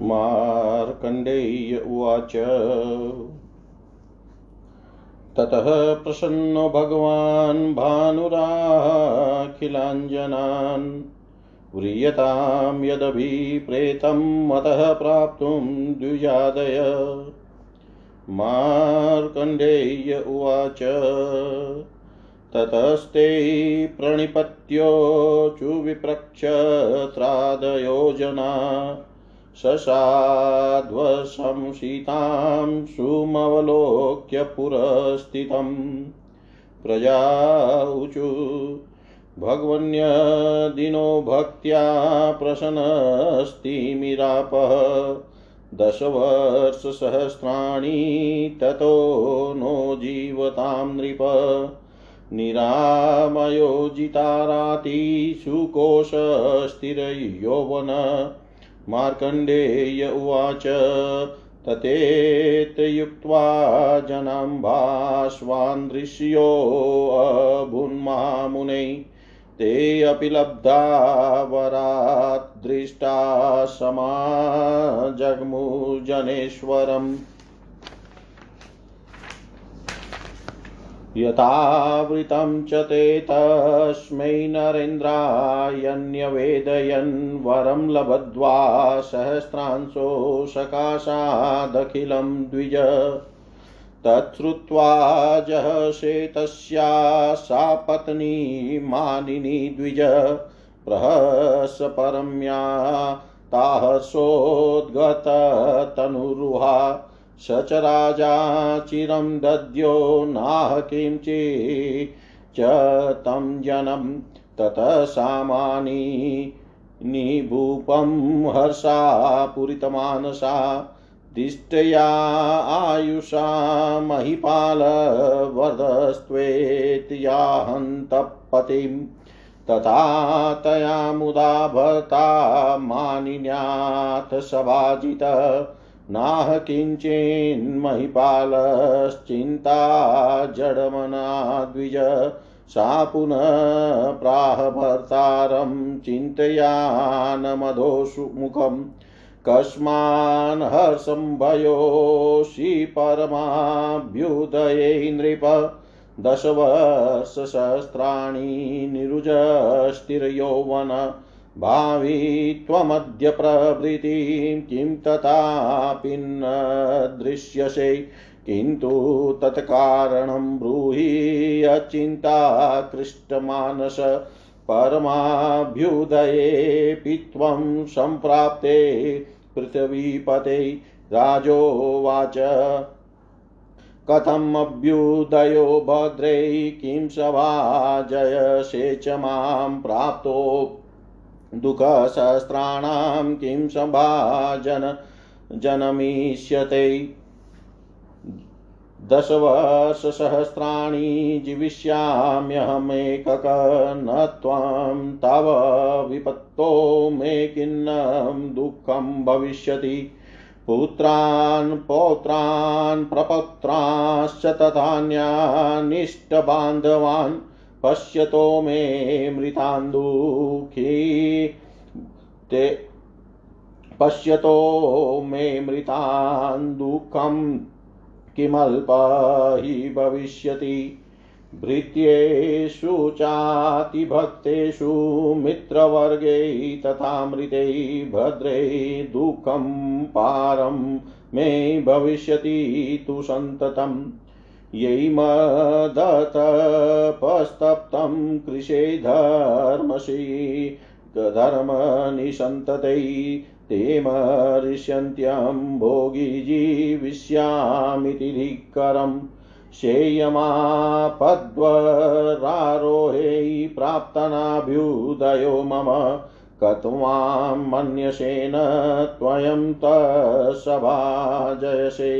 मार्कण्डेय उवाच। ततः प्रसन्नो भगवान् भानुराखिलाञ्जनान् व्रीयतां यदभिप्रेतं मतः प्राप्तुं द्विजादय। मार्कण्डेय उवाच। ततस्ते प्रणिपत्योऽचुविप्रक्षत्रादयो जना शशाध्वशंसितां सुमवलोक्य पुरस्थितं प्रजा ऊचु भगवन्यदिनो भक्त्या प्रसन्नस्तिमिरापः। दशवर्षसहस्राणि ततो नो जीवतां नृप। निरामयोजितारातिषुकोशस्थिरयौवन मार्कण्डेय उवाच ततेतयुक्त्वा जनाम्बाश्वान् मुनै ते अपि लब्धा वरात् दृष्टा समाजग्मुजनेश्वरम्। यथावृतं च ते तस्मै नरेन्द्रायन्यवेदयन् वरं लब्ध्वा सहस्रांशो सकाशादखिलं द्विज। तच्छ्रुत्वा जहसे तस्या सा पत्नी मानिनी द्विज। प्रहस परम्या ताहसोद्गततनुरुहा स च राजा चिरं दद्यो नाह किञ्चि च तं जनं ततः निभूपं हर्षा पूरितमानसा दिष्टया आयुषा महिपालवरस्त्वेत्याहन्तपतिं तथा तया मुदा भर्ता मानिन्याथ सभाजित नाह किञ्चिन्महिपालश्चिन्ता जडमना द्विज सा पुनः प्राह भर्तारं चिन्तयानमधोषुमुखम् कस्मान् हर्षं भयोषि परमाभ्युदये नृप। दशवर्षसहस्राणि निरुजस्थिरयौवन। भावि त्वमद्य प्रभृतिं किं तथापि न दृश्यसे, किन्तु तत्कारणं ब्रूहि अचिन्ताकृष्टमानस परमाभ्युदयेऽपि त्वं सम्प्राप्ते पृथिवीपते। राजोवाच कथमभ्युदयो भद्रै, किं सभाजयसे च माँ प्राप्तो दुःखसहस्राणां किं सभाजन जनमिष्यते। दशवर्षसहस्राणि जीविष्याम्यहमेकक न त्वां तव विपत्तो मे किन्नं दुःखं भविष्यति। पुत्रान् पौत्रान् प्रपौत्रांश्च तथान्यानिष्टबान्धवान् पश्यतो मे मृतान् दुःखी ते पश्यतो मे मृतान् दुःखम् किमल्प हि भविष्यति। भृत्येषु चातिभक्तेषु मित्रवर्गे तथा मृते भद्रे दुःखं पारं मे भविष्यति तु सन्ततम्। यै मदतपस्तप्तं कृशे धर्मसि, धर्मनिसन्ततै ते मरिष्यन्त्यं भोगी जीविष्यामिति धिक्करम् शेयमापद्वरारोहे प्राप्तनाभ्युदयो मम, कत्वां मन्यसेन त्वयं तसभाजयसे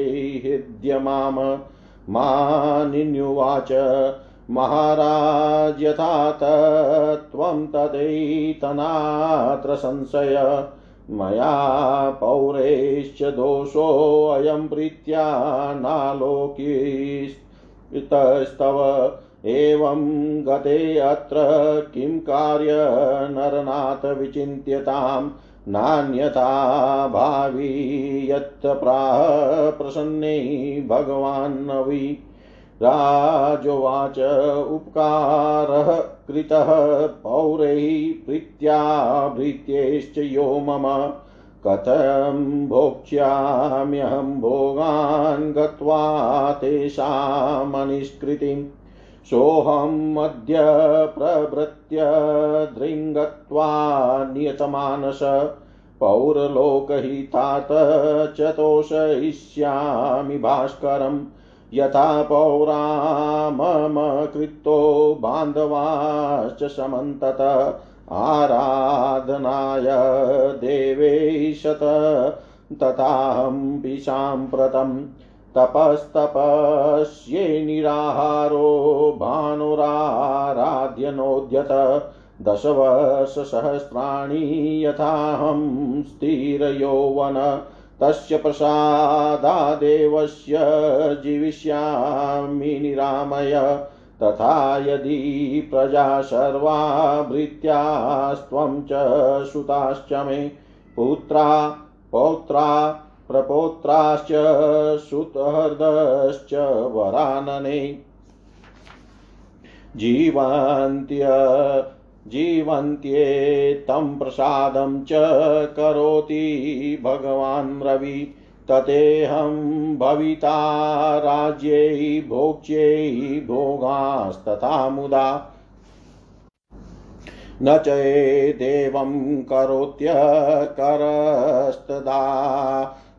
हृद्यमाम मानिन्युवाच, महाराज यथा तत्त्वं तदैतनात्र संशय। मया पौरेश्च दोषोऽयं प्रीत्या नालोकिस्तव एवं गते अत्र किं कार्य नरनाथ विचिन्त्यतां नान्यथा भावी यत्प्राह प्रसन्ने भगवान्नवि राजोवाच उपकारः कृतः पौरैः प्रीत्याभृत्यैश्च यो मम। कथं भोक्ष्याम्यहं भोगान् गत्वा तेषामनिष्कृतिम्। सोऽहमद्य प्रभृत्य दृङ्गत्वा नियतमानस पौरलोकहितात् च तोषयिष्यामि भास्करम् यथा पौरा मम कृतो बान्धवाश्च समन्तत आराधनाय देवेशत तथाहं साम्प्रतं तपस्तपस्ये निराहारो भानुराराध्यनोद्यत दशवर्षसहस्राणि यथाहं स्थिरयौवन। तस्य प्रसादादेवस्य जीविष्यामि निरामय। तथा यदि प्रजा सर्वा भृत्यास्त्वं च सुताश्च मे। पुत्रा पौत्रा प्रपौत्राश्च सुतहृदश्च वरानने। जीवन्त्य जीवन्त्येतं प्रसादं च करोति भगवान् रवि। ततेऽहं भविता राज्यै, भोक्ष्यै भोगास्तथा मुदा। न चेदेवं करोत्यकरस्तदा।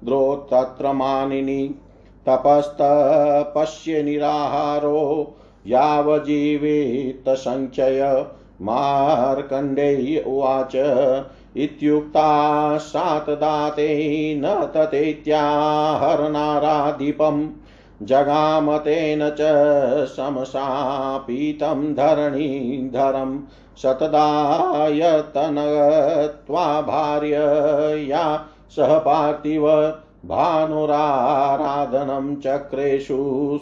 द्रोत्तत्र मानिनि तपस्तपश्य निराहारो यावजीवितसञ्चय मार्कण्डेय उवाच इत्युक्ता सातदातेन ततेत्याहरनाराधिपम् जगामतेन च शमशापीतं धरणीधरं शतदायतनत्वा भार्यया सह पार्थिव भानुराराधनं चक्रेषु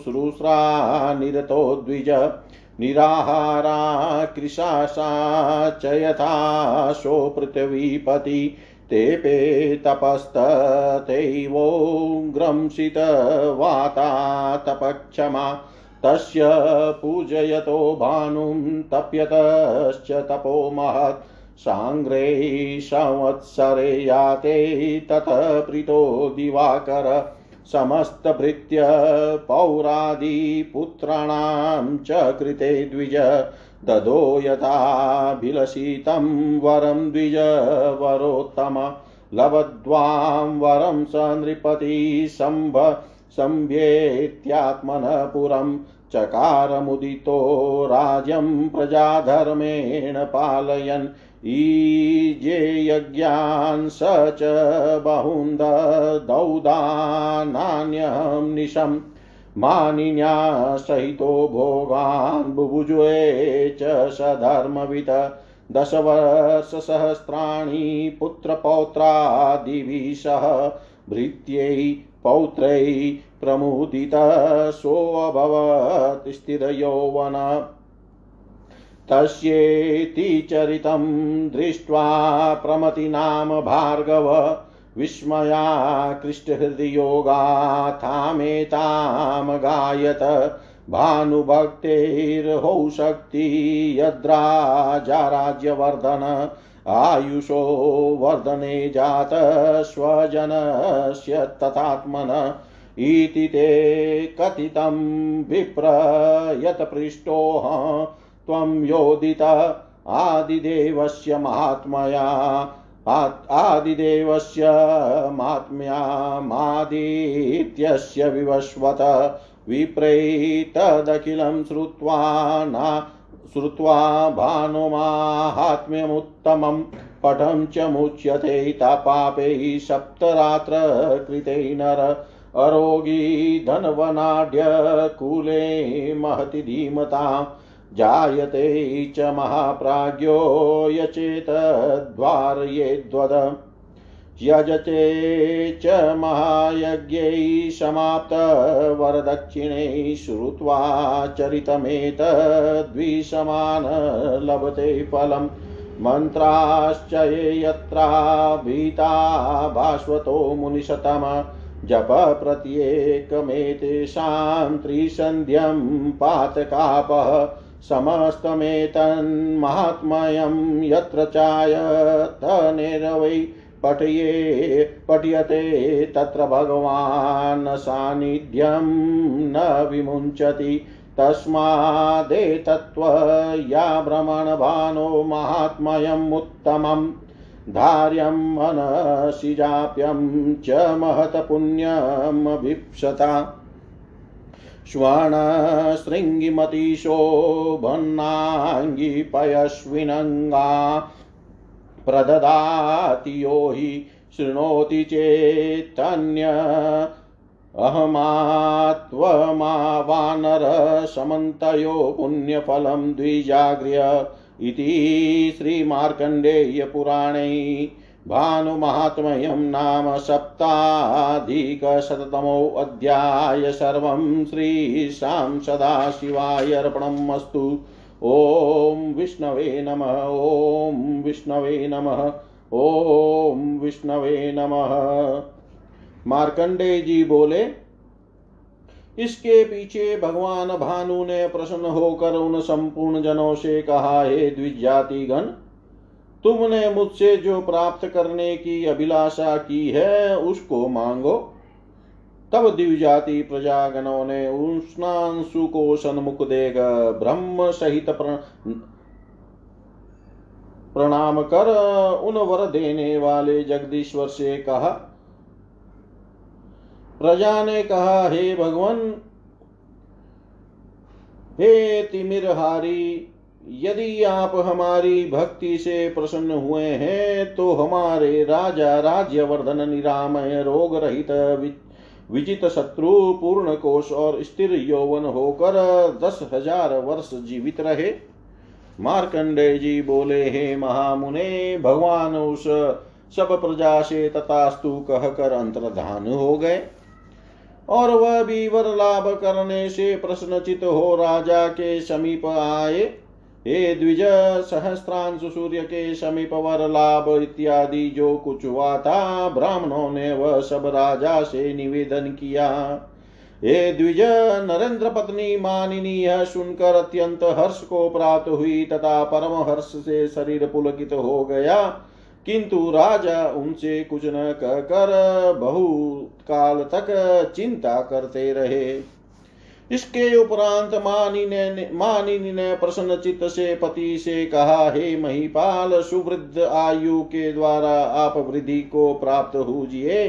शुश्रूषा निरतो द्विज निराहारा कृशासा च यथाशो पृथिवीपति तेपे तपस्तथैवोग्रंसितवाता तपक्षमा तस्य पूजयतो भानुं तप्यतश्च तपो महत् साङ्ग्रे संवत्सरे याते ततः प्रीतो दिवाकर। समस्तभृत्य पौरादिपुत्राणां च कृते द्विज। ददो यथाभिलषितं वरं द्विजवरोत्तम लभद्वां वरं स नृपति सम्भ सम्भ्येत्यात्मनः पुरं चकारमुदितो राज्यं प्रजाधर्मेण पालयन्। ईजे यज्ञान् स च बहून् दौदानान्यहं निशम् मानिन्या सहितो भोगान् बुभुजे च सधर्मविद दशवर्षसहस्राणि पुत्रपौत्रादिभिः सह भृत्यै पौत्रै प्रमुदितः सोऽभवत् स्थिरयौवन तस्येति चरितं दृष्ट्वा प्रमतिनाम भार्गव विस्मयाकृष्टहृदयोगाथामेतां गायत भानुभक्तेर्हौ शक्ति यद्राजाराज्यवर्धन आयुषो वर्धने जात स्वजनस्य तथात्मन इति ते कथितं विप्र यत्पृष्टोह त्वं योदित आदिदेवस्य महात्मया। आदिदेवस्य मात्म्यामादित्यस्य विवस्वत विप्रैतदखिलं श्रुत्वा न श्रुत्वा भानुमाहात्म्यमुत्तमं पठं च मुच्यते पापैः सप्तरात्र कृते नर। अरोगी धनवनाढ्य कूले महति धीमता जायते च महाप्राज्ञो यचेतद्वारयेद्वद यजते च महायज्ञैः समाप्तवरदक्षिणैः श्रुत्वा चरितमेतद्विषमान लभते फलम्। मन्त्राश्च ये यत्रा भीता भास्वतो मुनिशतम। जप प्रत्येकमेतेषां त्रिसन्ध्यं पातकापः समस्तमेतन्माहात्म्यं यत्र चायतनेरवै पठये, पठ्यते तत्र भगवान् सान्निध्यं न विमुञ्चति। तस्मादेतत्त्वया भ्रमणभानो माहात्म्यम् उत्तमम्। धार्यं मनसिजाप्यं च महत्पुण्यमभीप्सता श्वाणशृङ्गिमतिशोभन्नाङ्गी पयस्विनङ्गा प्रददाति यो हि शृणोति चेत्तन्य अहमात्वमावानरसमन्तयो पुण्यफलं द्विजाग्र्य इति श्रीमार्कण्डेयपुराणे भानुमाहात्म्यं नाम सप्ताधिकशततमोऽध्याय सर्वं श्रीशां सदाशिवाय अर्पणम् अस्तु ॐ विष्णवे नमः, ॐ विष्णवे नमः, ॐ विष्णवे नमः। मार्कंडे जी बोले, इसके पीछे भगवान भानु ने प्रसन्न होकर उन संपूर्ण जनों से कहा, हे द्विजाति गण तुमने मुझसे जो प्राप्त करने की अभिलाषा की है, उसको मांगो। तब दिव्जाति प्रजागणों ने उष्णांशु को सन्मुख देग ब्रह्म सहित प्रणाम कर उन वर देने वाले जगदीश्वर से कहा, प्रजा ने कहा, हे भगवान, हे तिमिरहारी यदि आप हमारी भक्ति से प्रसन्न हुए हैं तो हमारे राजा राज्यवर्धन निरामय रोग रहित विजित शत्रु पूर्ण कोश और स्थिर यौवन होकर दस हज़ार वर्ष जीवित रहे। मार्कंडे जी बोले, हे महामुने, भगवान उस सब प्रजा से तथास्तु कहकर अंतर्धान हो गए। और वह भी वर लाभ करने से प्रश्नचित हो राजा के समीप आए। हे द्विज सहस्त्रांशु सूर्य के समीप वर लाभ इत्यादि जो कुछ हुआ था ब्राह्मणों ने वह सब राजा से निवेदन किया। हे द्विज नरेंद्र पत्नी मानिनी, यह सुनकर अत्यंत हर्ष को प्राप्त हुई तथा परम हर्ष से शरीर पुलकित हो गया। किंतु राजा उनसे कुछ न कहकर बहुत काल तक चिंता करते रहे। इसके उपरांत मानी ने मानिनी ने प्रसन्न चित्त से, पति से कहा, हे महिपाल, सुवृद्ध आयु के द्वारा आप वृद्धि को प्राप्त हुजिए।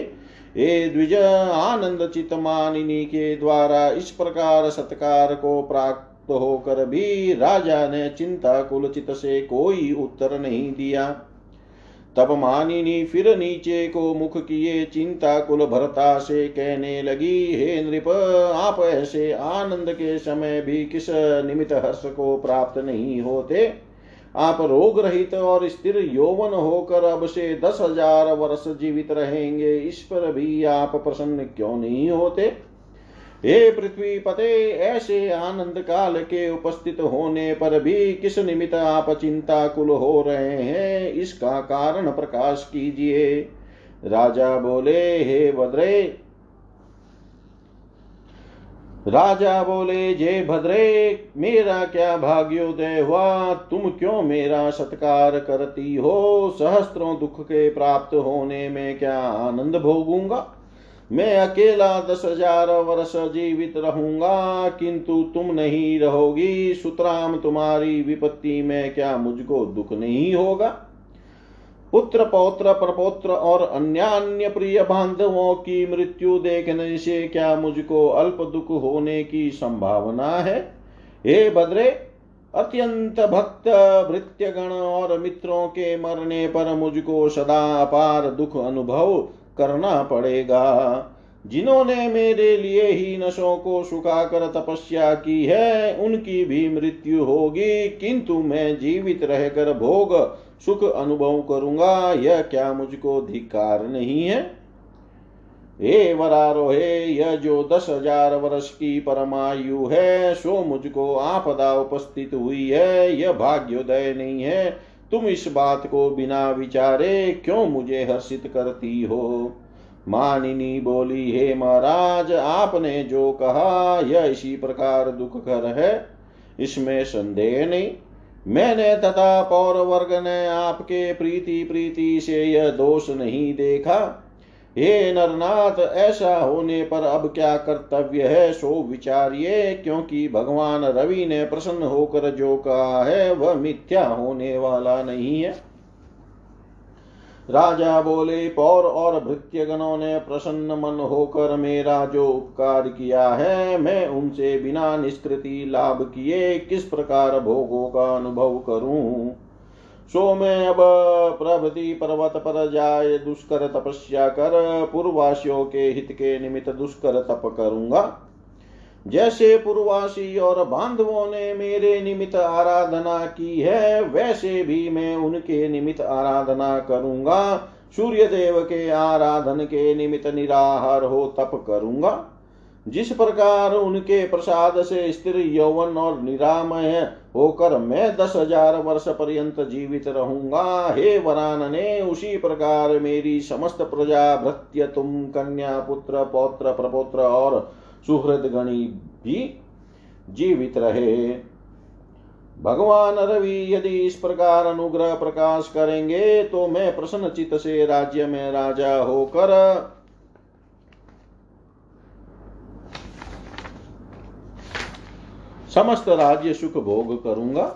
हे द्विज आनंद चित मानिनी के द्वारा इस प्रकार सत्कार को प्राप्त होकर भी राजा ने चिंता कुलचित से कोई उत्तर नहीं दिया। तब मानिनी फिर नीचे को मुख किए चिंता कुल भरता से कहने लगी, हे नृप, आप ऐसे आनंद के समय भी किस निमित्त हर्ष को प्राप्त नहीं होते? आप रोग रहित और स्थिर यौवन होकर अब से दस हज़ार वर्ष जीवित रहेंगे, इस पर भी आप प्रसन्न क्यों नहीं होते? हे पृथ्वी पते, ऐसे आनंद काल के उपस्थित होने पर भी किस निमित्त आप चिंता कुल हो रहे हैं? इसका कारण प्रकाश कीजिए। राजा बोले, हे भद्रे! राजा बोले जय भद्रे, मेरा क्या भाग्योदय हुआ? तुम क्यों मेरा सत्कार करती हो? सहस्त्रों दुख के प्राप्त होने में क्या आनंद भोगूँगा? मैं अकेला दस हज़ार वर्ष जीवित रहूँगा, किंतु तुम नहीं रहोगी। सुतराम, तुम्हारी विपत्ति में क्या मुझको दुख नहीं होगा? पुत्र, पौत्र, प्रपौत्र और अन्य अन्य प्रिय बांधवों की मृत्यु देखने से क्या मुझको अल्प दुख होने की संभावना है? हे भद्रे अत्यंत भक्त, भृत्यगण और मित्रों के मरने पर मुझको सदा अपार दुख अनुभव करना पड़ेगा। जिन्होंने मेरे लिए ही नशों को सुखाकर तपस्या की है, उनकी भी मृत्यु होगी। किंतु मैं जीवित रहकर भोग, सुख अनुभव करूँगा। यह क्या मुझको धिकार नहीं है? हे वरारोहे, यह जो दस हज़ार वर्ष की परमायु है, सो मुझको आपदा उपस्थित हुई है। यह भाग्योदय नहीं है। तुम इस बात को बिना विचारे क्यों मुझे हर्षित करती हो? मानिनी बोली, हे महाराज, आपने जो कहा, यह इसी प्रकार दुख कर है। इसमें संदेह नहीं। मैंने तथा पौर वर्ग ने आपके प्रीति प्रीति से यह दोष नहीं देखा। हे नरनाथ, ऐसा होने पर अब क्या कर्तव्य है? सो विचारिए, क्योंकि भगवान रवि ने प्रसन्न होकर जो कहा है, वह मिथ्या होने वाला नहीं है। राजा बोले, पौर और भृत्यगणों ने प्रसन्न मन होकर मेरा जो उपकार किया है, मैं उनसे बिना निष्कृति लाभ किए किस प्रकार भोगों का अनुभव करूँ? सो मैं अब प्रभति पर्वत पर जाए दुष्कर तपस्या कर, पूर्ववासियों के हित के निमित्त दुष्कर तप करूँगा। जैसे पूर्ववासी और बांधवों ने मेरे निमित्त आराधना की है, वैसे भी मैं उनके निमित्त आराधना करूँगा। सूर्य देव के आराधन के निमित्त निराहार हो तप करूँगा। जिस प्रकार उनके प्रसाद से स्थिर यौवन और निरामय होकर मैं दस हज़ार वर्ष पर्यंत जीवित रहूँगा, हे वरान ने उसी प्रकार मेरी समस्त प्रजा भृत्य तुम कन्या, पुत्र, पौत्र, प्रपोत्र और सुहृद गणी भी जीवित रहे। भगवान रवि, यदि इस प्रकार अनुग्रह प्रकाश करेंगे तो मैं प्रसन्न चित से राज्य में राजा होकर समस्त राज्य सुख भोग करूँगा।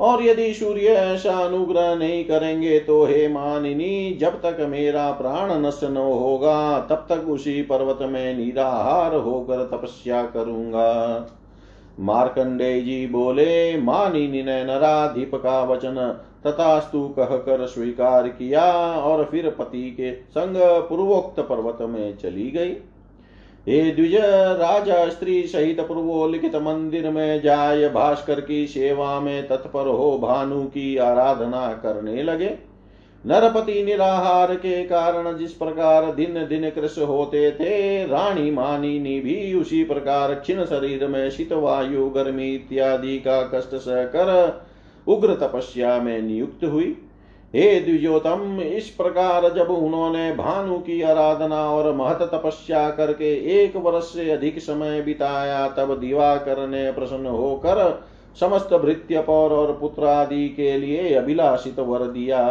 और यदि सूर्य ऐसा अनुग्रह नहीं करेंगे तो हे मानिनी, जब तक मेरा प्राण नष्ट न होगा, तब तक उसी पर्वत में निराहार होकर तपस्या करूँगा। मार्कंडे जी बोले, मानिनी ने नराधिप का वचन तथास्तु कहकर स्वीकार किया, और फिर पति के संग पूर्वोक्त पर्वत में चली गई। हे द्विज राजा स्त्री सहित पूर्वोल्लिखित मंदिर में जाय, भास्कर की सेवा में तत्पर हो भानु की आराधना करने लगे। नरपति निराहार के कारण जिस प्रकार दिन दिन कृष होते थे, रानी मानिनी भी उसी प्रकार क्षीण शरीर में शीत वायु गर्मी इत्यादि का कष्ट सहकर उग्र तपस्या में नियुक्त हुई। हे द्विजोतम, इस प्रकार जब उन्होंने भानु की आराधना और महत तपस्या करके एक वर्ष से अधिक समय बिताया, तब दिवाकर ने प्रसन्न होकर समस्त भृत्य पौर और पुत्र आदि के लिए अभिलाषित वर दिया।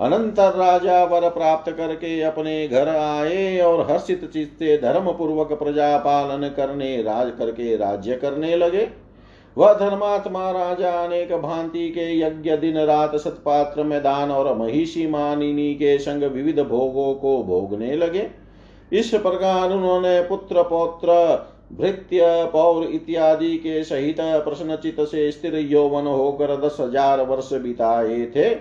अनंतर राजा वर प्राप्त करके अपने घर आए और हर्षित चित्ते धर्म पूर्वक प्रजा पालन करने, राज करके राज्य करने लगे। वह धर्मात्मा राजा अनेक भांति के यज्ञ दिन रात सतपात्र में दान और महिषी मानिनी के संग विविध भोगों को भोगने लगे। इस प्रकार उन्होंने पुत्र, पौत्र, भृत्य, पौर इत्यादि के सहित प्रश्नचित से स्थिर यौवन होकर दस हज़ार वर्ष बिताए थे।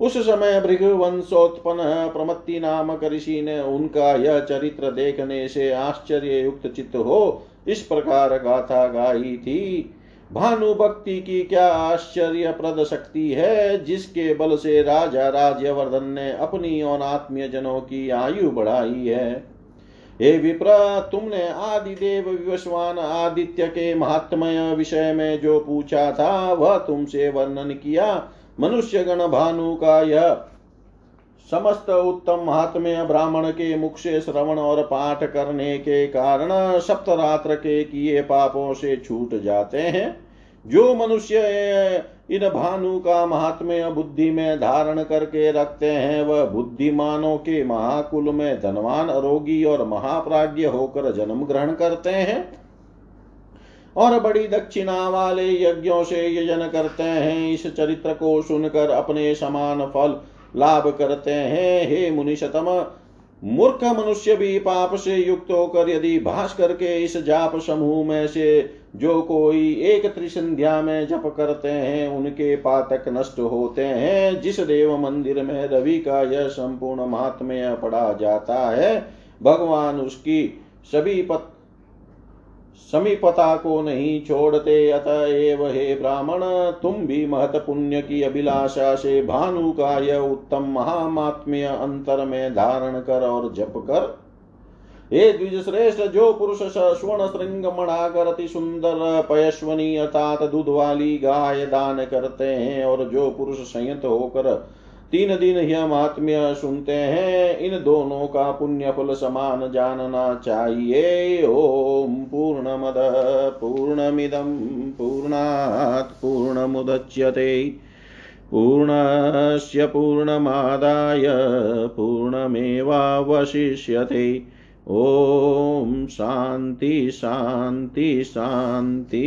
उस समय भृगवंशोत्पन्न प्रमत्ति नामक ऋषि ने उनका यह चरित्र देखने से आश्चर्य युक्त चित्त हो इस प्रकार गाथा गाई थी। भानु भक्ति की क्या आश्चर्य प्रद शक्ति है, जिसके बल से राजा राज्यवर्धन ने अपनी और आत्मीय जनों की आयु बढ़ाई है। हे विप्र, तुमने आदि देव विवस्वान आदित्य के महात्मय विषय में जो पूछा था, वह तुमसे वर्णन किया। मनुष्य गण भानु का यह समस्त उत्तम महात्म्य ब्राह्मण के मुख से श्रवण और पाठ करने के कारण सप्तरात्र के किए पापों से छूट जाते हैं। जो मनुष्य इन भानु का महात्म्य बुद्धि में धारण करके रखते हैं, वह बुद्धिमानों के महाकुल में धनवान रोगी और महाप्राज्य होकर जन्म ग्रहण करते हैं और बड़ी दक्षिणा वाले यज्ञों से यजन करते हैं। इस चरित्र को सुनकर अपने समान फल लाभ करते हैं। हे मुनिशतम, मूर्ख मनुष्य भी पाप से युक्त होकर यदि भाष करके इस जाप समूह में से जो कोई एक त्रिसंध्या में जप करते हैं, उनके पातक नष्ट होते हैं। जिस देव मंदिर में रवि का यह संपूर्ण महात्म्य पढ़ा जाता है, भगवान उसकी सभी पत समीपता को नहीं छोड़ते। अतएव हे ब्राह्मण, तुम भी महत पुण्य की अभिलाषा से भानु का यह उत्तम महामात्म्य अंतर में धारण कर और जप कर। हे द्विज श्रेष्ठ जो पुरुष स्वर्ण श्रृंग मणाकर अति सुंदर पयस्वनी अर्थात दूध वाली गाय दान करते हैं और जो पुरुष संयत होकर तीन दिन यह महात्म्य सुनते हैं, इन दोनों का पुण्य फल समान जानना चाहिए। ओम पूर्ण मद पूर्णमिदम पूर्णात् पूर्णमुदच्यते। पूर्णस्य पूर्णमादाय पूर्णमेवावशिष्यते। ॐ शान्ति शान्ति शान्ति